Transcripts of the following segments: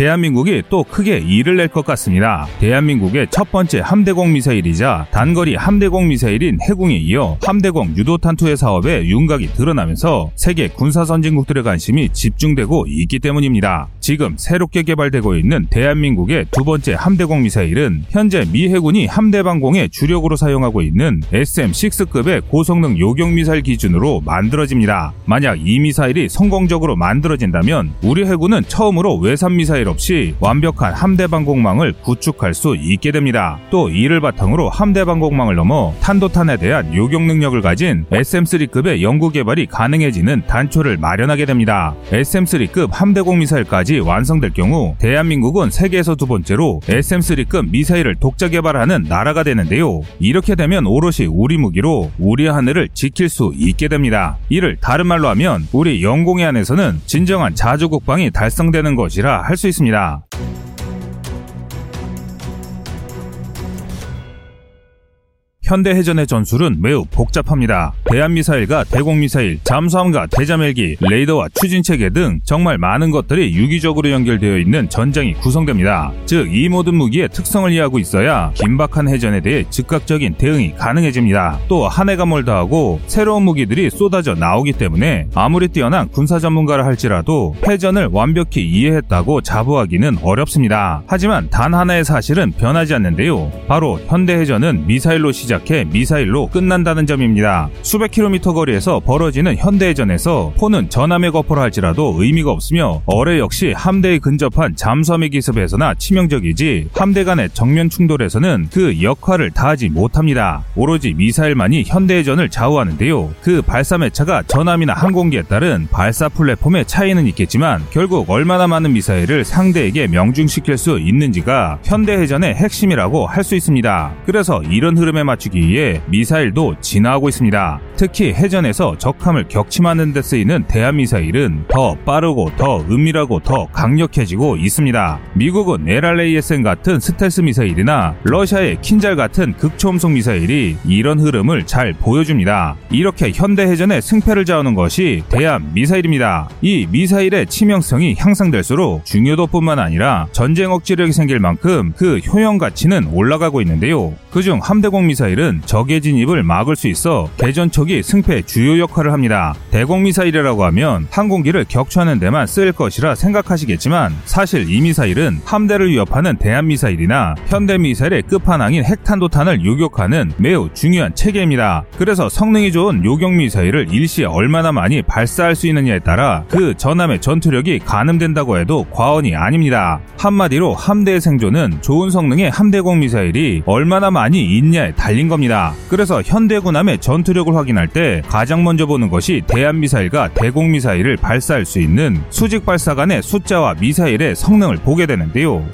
대한민국이 또 크게 일을 낼것 같습니다. 대한민국의 첫 번째 함대공 미사일이자 단거리 함대공 미사일인 해궁에 이어 함대공 유도탄투의 사업에 윤곽이 드러나면서 세계 군사 선진국들의 관심이 집중되고 있기 때문입니다. 지금 새롭게 개발되고 있는 대한민국의 두 번째 함대공 미사일은 현재 미 해군이 함대 방공에 주력으로 사용하고 있는 SM-6급의 고성능 요격 미사일 기준으로 만들어집니다. 만약 이 미사일이 성공적으로 만들어진다면 우리 해군은 처음으로 외산 미사일 없이 완벽한 함대 방공망을 구축할 수 있게 됩니다. 또 이를 바탕으로 함대 방공망을 넘어 탄도탄에 대한 요격 능력을 가진 SM3급의 연구 개발이 가능해지는 단초를 마련하게 됩니다. SM3급 함대공 미사일까지 완성될 경우 대한민국은 세계에서 두 번째로 SM3급 미사일을 독자 개발하는 나라가 되는데요. 이렇게 되면 오롯이 우리 무기로 우리 하늘을 지킬 수 있게 됩니다. 이를 다른 말로 하면 우리 영공의 안에서는 진정한 자주 국방이 달성되는 것이라 할 수 있습니다. 있습니다. 현대 해전의 전술은 매우 복잡합니다. 대한미사일과 대공미사일, 잠수함과 대자멜기, 레이더와 추진체계 등 정말 많은 것들이 유기적으로 연결되어 있는 전장이 구성됩니다. 즉, 이 모든 무기의 특성을 이해하고 있어야 긴박한 해전에 대해 즉각적인 대응이 가능해집니다. 또 한 해가 멀다 하고 새로운 무기들이 쏟아져 나오기 때문에 아무리 뛰어난 군사 전문가를 할지라도 해전을 완벽히 이해했다고 자부하기는 어렵습니다. 하지만 단 하나의 사실은 변하지 않는데요. 바로 현대해전은 미사일로 시작 시작해 미사일로 끝난다는 점입니다. 수백 킬로미터 거리에서 벌어지는 현대해전에서 포는 전함에 거포를 할지라도 의미가 없으며 어뢰 역시 함대에 근접한 잠수함의 기습에서나 치명적이지 함대 간의 정면 충돌에서는 그 역할을 다하지 못합니다. 오로지 미사일만이 현대해전을 좌우하는데요. 그 발사 매차가 전함이나 항공기에 따른 발사 플랫폼의 차이는 있겠지만 결국 얼마나 많은 미사일을 상대에게 명중시킬 수 있는지가 현대해전의 핵심이라고 할 수 있습니다. 그래서 이런 흐름에 맞추기 맞추기 위해 미사일도 진화하고 있습니다. 특히 해전에서 적함을 격침하는 데 쓰이는 대한미사일은 더 빠르고 더 은밀하고 더 강력해지고 있습니다. 미국은 LRASM 같은 스텔스 미사일이나 러시아의 킨잘 같은 극초음속 미사일이 이런 흐름을 잘 보여줍니다. 이렇게 현대 해전의 승패를 좌우는 것이 대한 미사일입니다. 이 미사일의 치명성이 향상될수록 중요도뿐만 아니라 전쟁 억지력이 생길 만큼 그 효용 가치는 올라가고 있는데요. 그중 함대공 미사일은 적의 진입을 막을 수 있어 개전촉이 승패 주요 역할을 합니다. 대공 미사일이라고 하면 항공기를 격추하는 데만 쓰일 것이라 생각하시겠지만 사실 이 미사일은 함대를 위협하는 대한 미사일이나 현대 미사일의 끝판왕인 핵탄도탄을 요격하는 매우 중요한 체계입니다. 그래서 성능이 좋은 요격 미사일을 일시에 얼마나 많이 발사할 수 있느냐에 따라 그 전함의 전투력이 가늠된다고 해도 과언이 아닙니다. 한마디로 함대의 생존은 좋은 성능의 함대공 미사일이 얼마나 많이 있냐에 달린 겁니다. 그래서 현대군함의 전투력을 확인할 때 가장 먼저 보는 것이 대한미사일과 대공미사일을 발사할 수 있는 수직 발사관의 숫자와 미사일의 성능을 보게 되는데요.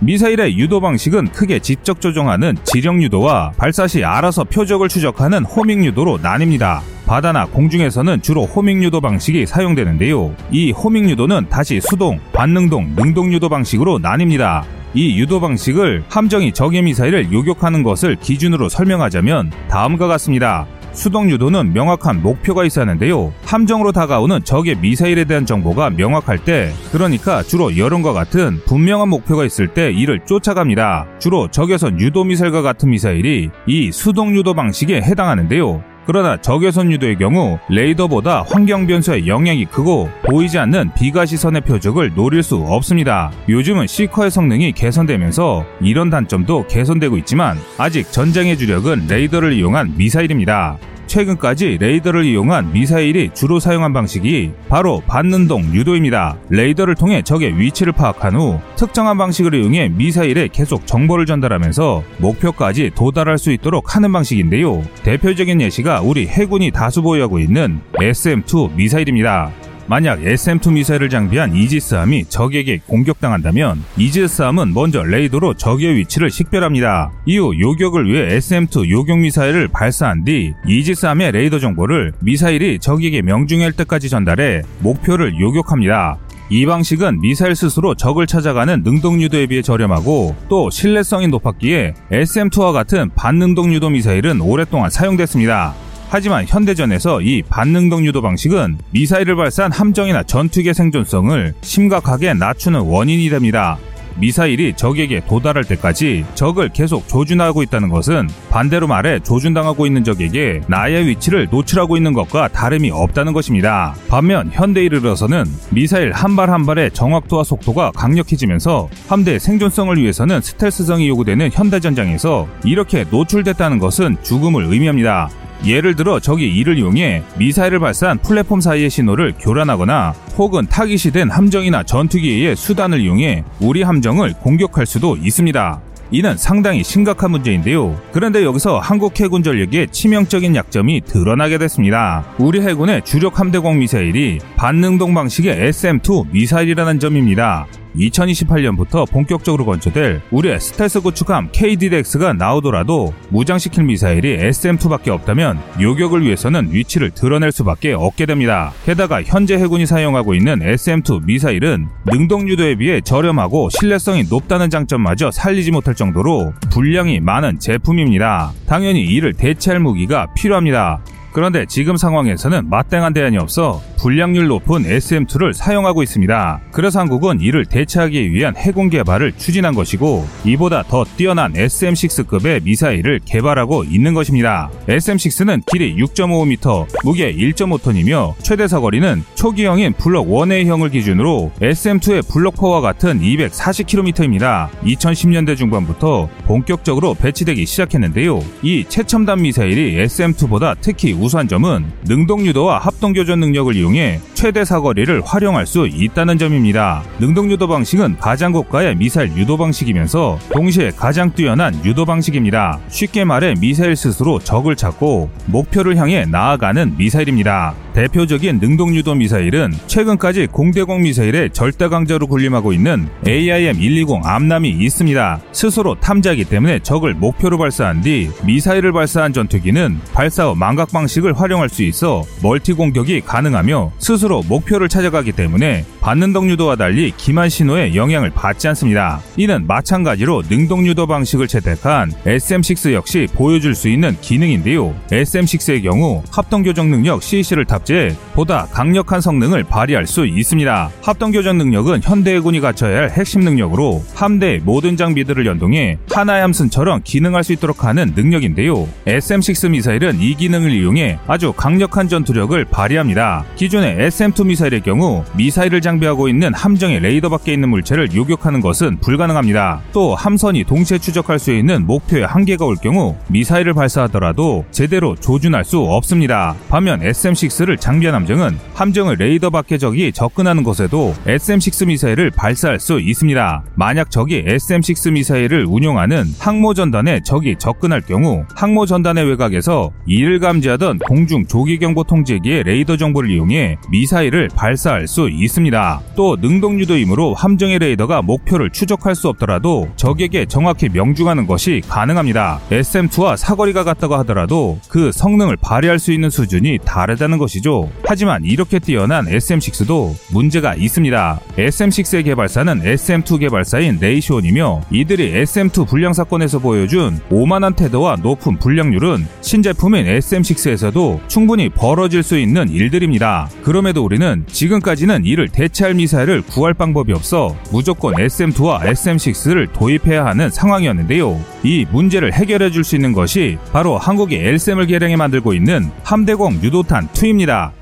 미사일의 유도 방식은 크게 직접 조종하는 지령 유도와 발사 시 알아서 표적을 추적하는 호밍 유도로 나뉩니다. 바다나 공중에서는 주로 호밍 유도 방식이 사용되는데요. 이 호밍 유도는 다시 수동, 반능동, 능동 유도 방식으로 나뉩니다. 이 유도 방식을 함정이 적의 미사일을 요격하는 것을 기준으로 설명하자면 다음과 같습니다. 수동 유도는 명확한 목표가 있어야 하는데요. 함정으로 다가오는 적의 미사일에 대한 정보가 명확할 때, 그러니까 주로 여론과 같은 분명한 목표가 있을 때 이를 쫓아갑니다. 주로 적외선 유도 미사일과 같은 미사일이 이 수동 유도 방식에 해당하는데요. 그러나 적외선 유도의 경우 레이더보다 환경 변수의 영향이 크고 보이지 않는 비가 시선의 표적을 노릴 수 없습니다. 요즘은 시커의 성능이 개선되면서 이런 단점도 개선되고 있지만 아직 전장의 주력은 레이더를 이용한 미사일입니다. 최근까지 레이더를 이용한 미사일이 주로 사용한 방식이 바로 받는동 유도입니다. 레이더를 통해 적의 위치를 파악한 후 특정한 방식을 이용해 미사일에 계속 정보를 전달하면서 목표까지 도달할 수 있도록 하는 방식인데요. 대표적인 예시가 우리 해군이 다수 보유하고 있는 SM-2 미사일입니다. 만약 SM-2 미사일을 장비한 이지스함이 적에게 공격당한다면 이지스함은 먼저 레이더로 적의 위치를 식별합니다. 이후 요격을 위해 SM-2 요격 미사일을 발사한 뒤 이지스함의 레이더 정보를 미사일이 적에게 명중할 때까지 전달해 목표를 요격합니다. 이 방식은 미사일 스스로 적을 찾아가는 능동 유도에 비해 저렴하고 또 신뢰성이 높았기에 SM2와 같은 반능동 유도 미사일은 오랫동안 사용됐습니다. 하지만 현대전에서 이 반능동 유도 방식은 미사일을 발사한 함정이나 전투기의 생존성을 심각하게 낮추는 원인이 됩니다. 미사일이 적에게 도달할 때까지 적을 계속 조준하고 있다는 것은 반대로 말해 조준당하고 있는 적에게 나의 위치를 노출하고 있는 것과 다름이 없다는 것입니다. 반면 현대에 이르러서는 미사일 한 발 한 발의 정확도와 속도가 강력해지면서 함대의 생존성을 위해서는 스텔스성이 요구되는 현대 전장에서 이렇게 노출됐다는 것은 죽음을 의미합니다. 예를 들어 적이 이를 이용해 미사일을 발사한 플랫폼 사이의 신호를 교란하거나 혹은 타깃이 된 함정이나 전투기의 수단을 이용해 우리 함정을 공격할 수도 있습니다. 이는 상당히 심각한 문제인데요. 그런데 여기서 한국 해군 전력의 치명적인 약점이 드러나게 됐습니다. 우리 해군의 주력 함대공 미사일이 반능동 방식의 SM-2 미사일이라는 점입니다. 2028년부터 본격적으로 건조될 우리의 스텔스 구축함 KDDX가 나오더라도 무장시킬 미사일이 SM-2밖에 없다면 요격을 위해서는 위치를 드러낼 수밖에 없게 됩니다. 게다가 현재 해군이 사용하고 있는 SM-2 미사일은 능동 유도에 비해 저렴하고 신뢰성이 높다는 장점마저 살리지 못할 정도로 분량이 많은 제품입니다. 당연히 이를 대체할 무기가 필요합니다. 그런데 지금 상황에서는 맞땡한 대안이 없어 불량률 높은 SM2를 사용하고 있습니다. 그래서 한국은 이를 대체하기 위한 해군 개발을 추진한 것이고 이보다 더 뛰어난 SM6급의 미사일을 개발하고 있는 것입니다. SM6는 길이 6.5m, 무게 1.5톤이며 최대 사거리는 초기형인 블록 1A형을 기준으로 SM2의 블록포와 같은 240km입니다. 2010년대 중반부터 본격적으로 배치되기 시작했는데요. 이 최첨단 미사일이 SM2보다 특히 우수한 점은 능동 유도와 합동 교전 능력을 이용 이용해 최대 사거리를 활용할 수 있다는 점입니다. 능동 유도 방식은 가장 고가의 미사일 유도 방식이면서 동시에 가장 뛰어난 유도 방식입니다. 쉽게 말해 미사일 스스로 적을 찾고 목표를 향해 나아가는 미사일입니다. 대표적인 능동 유도 미사일은 최근까지 공대공 미사일의 절대 강자로 군림하고 있는 AIM-120 암남이 있습니다. 스스로 탐지하기 때문에 적을 목표로 발사한 뒤 미사일을 발사한 전투기는 발사 후 망각 방식을 활용할 수 있어 멀티 공격이 가능하며 스스로 목표를 찾아가기 때문에 반능동 유도와 달리 기만 신호에 영향을 받지 않습니다. 이는 마찬가지로 능동유도 방식을 채택한 SM6 역시 보여줄 수 있는 기능인데요. SM6의 경우 합동교전 능력 CEC를 탑재 탑재 보다 강력한 성능을 발휘할 수 있습니다. 합동교전 능력은 현대해군이 갖춰야 할 핵심 능력으로 함대의 모든 장비들을 연동해 하나의 함선처럼 기능할 수 있도록 하는 능력인데요. SM-6 미사일은 이 기능을 이용해 아주 강력한 전투력을 발휘합니다. 기 존의 SM-2 미사일의 경우 미사일을 장비하고 있는 함정의 레이더 밖에 있는 물체를 요격하는 것은 불가능합니다. 또 함선이 동시에 추적할 수 있는 목표에 한계가 올 경우 미사일을 발사하더라도 제대로 조준할 수 없습니다. 반면 SM-6를 장비한 함정은 함정을 레이더 밖의 적이 접근하는 곳에도 SM-6 미사일을 발사할 수 있습니다. 만약 적이 SM-6 미사일을 운용하는 항모 전단에 적이 접근할 경우 항모 전단의 외곽에서 이를 감지하던 공중 조기 경보 통제기의 레이더 정보를 이용해 미사일을 발사할 수 있습니다. 또 능동 유도이므로 함정의 레이더가 목표를 추적할 수 없더라도 적에게 정확히 명중하는 것이 가능합니다. SM2와 사거리가 같다고 하더라도 그 성능을 발휘할 수 있는 수준이 다르다는 것이죠. 하지만 이렇게 뛰어난 SM6도 문제가 있습니다. SM6의 개발사는 SM2 개발사인 레이시온이며 이들이 SM2 불량 사건에서 보여준 오만한 태도와 높은 불량률은 신제품인 SM6에서도 충분히 벌어질 수 있는 일들입니다. 그럼에도 우리는 지금까지는 이를 대체할 미사일을 구할 방법이 없어 무조건 SM2와 SM6를 도입해야 하는 상황이었는데요. 이 문제를 해결해 줄 수 있는 것이 바로 한국이 LSM을 개량해 만들고 있는 함대공 유도탄 2입니다.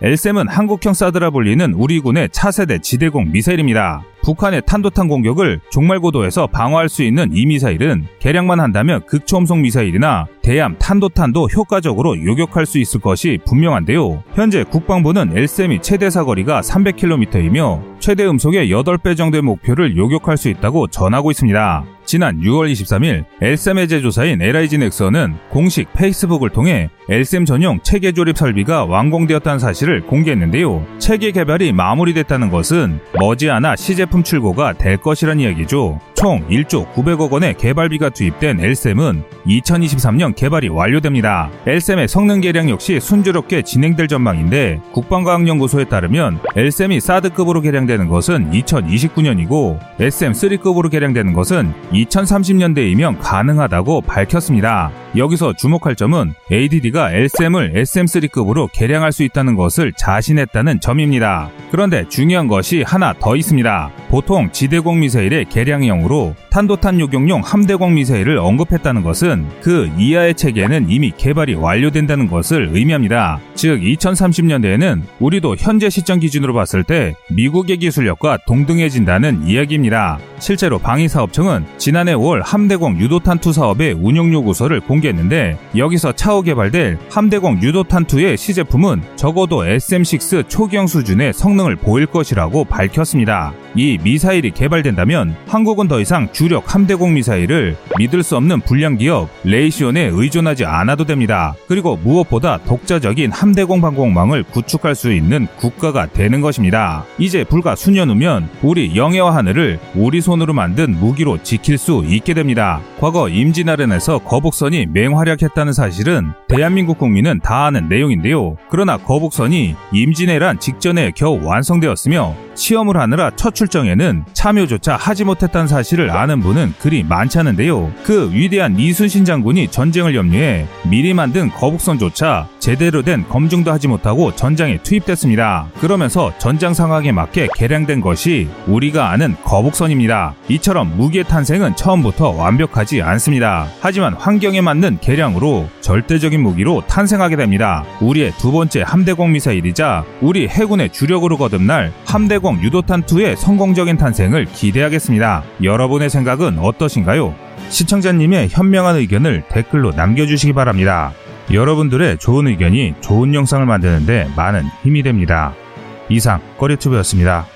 엘셈은 한국형 사드라 불리는 우리 군의 차세대 지대공 미사일입니다. 북한의 탄도탄 공격을 종말고도에서 방어할 수 있는 이 미사일은 개량만 한다면 극초음속 미사일이나 대함 탄도탄도 효과적으로 요격할 수 있을 것이 분명한데요. 현재 국방부는 엘셈이 최대 사거리가 300km이며 최대 음속의 8배 정도의 목표를 요격할 수 있다고 전하고 있습니다. 지난 6월 23일 엘셈의 제조사인 LIG 넥슨은 공식 페이스북을 통해 엘셈 전용 체계 조립 설비가 완공되었다는 사실을 공개했는데요. 체계 개발이 마무리됐다는 것은 머지않아 시제 품 출고가 될 것이란 이야기죠. 총 1조 900억 원의 개발비가 투입된 엘셈은 2023년 개발이 완료됩니다. 엘셈의 성능 개량 역시 순조롭게 진행될 전망인데 국방과학연구소에 따르면 엘셈이 사드급으로 개량되는 것은 2029년이고 SM3급으로 개량되는 것은 2030년대이면 가능하다고 밝혔습니다. 여기서 주목할 점은 ADD가 LSM을 SM3급으로 개량할 수 있다는 것을 자신했다는 점입니다. 그런데 중요한 것이 하나 더 있습니다. 보통 지대공 미사일의 개량형으로 탄도탄 요격용 함대공 미사일을 언급했다는 것은 그 이하의 체계는 이미 개발이 완료된다는 것을 의미합니다. 즉 2030년대에는 우리도 현재 시점 기준으로 봤을 때 미국의 기술력과 동등해진다는 이야기입니다. 실제로 방위사업청은 지난해 5월 함대공 유도탄2 사업의 운용 요구서를 공개했는데 여기서 차후 개발될 함대공 유도탄2의 시제품은 적어도 SM6 초기형 수준의 성능을 보일 것이라고 밝혔습니다. 이 미사일이 개발된다면 한국은 더 이상 주력 함대공 미사일을 믿을 수 없는 불량 기업 레이시온에 의존하지 않아도 됩니다. 그리고 무엇보다 독자적인 함대공 방공망을 구축할 수 있는 국가가 되는 것입니다. 이제 불과 수년 후면 우리 영해와 하늘을 우리 손으로 만든 무기로 지킬 수 있게 됩니다. 과거 임진아련에서 거북선이 맹활약했다는 사실은 대한민국 국민은 다 아는 내용인데요. 그러나 거북선이 임진왜란 직전에 겨우 완성되었으며 시험을 하느라 첫 출정에는 참여조차 하지 못했다는 사실을 아는 분은 그리 많지 않은데요. 그 위대한 이순신 장군이 전쟁을 염려해 미리 만든 거북선조차 제대로 된 검증도 하지 못하고 전장에 투입됐습니다. 그러면서 전장 상황에 맞게 개량된 것이 우리가 아는 거북선입니다. 이처럼 무기의 탄생은 처음부터 완벽하지 않습니다. 하지만 환경에 맞는 개량으로 절대적인 무기로 탄생하게 됩니다. 우리의 두 번째 함대공 미사일이자 우리 해군의 주력으로 거듭날 함대공 유도탄2의 성공적인 탄생을 기대하겠습니다. 여러분의 생각은 어떠신가요? 시청자님의 현명한 의견을 댓글로 남겨주시기 바랍니다. 여러분들의 좋은 의견이 좋은 영상을 만드는데 많은 힘이 됩니다. 이상 꺼리튜브였습니다.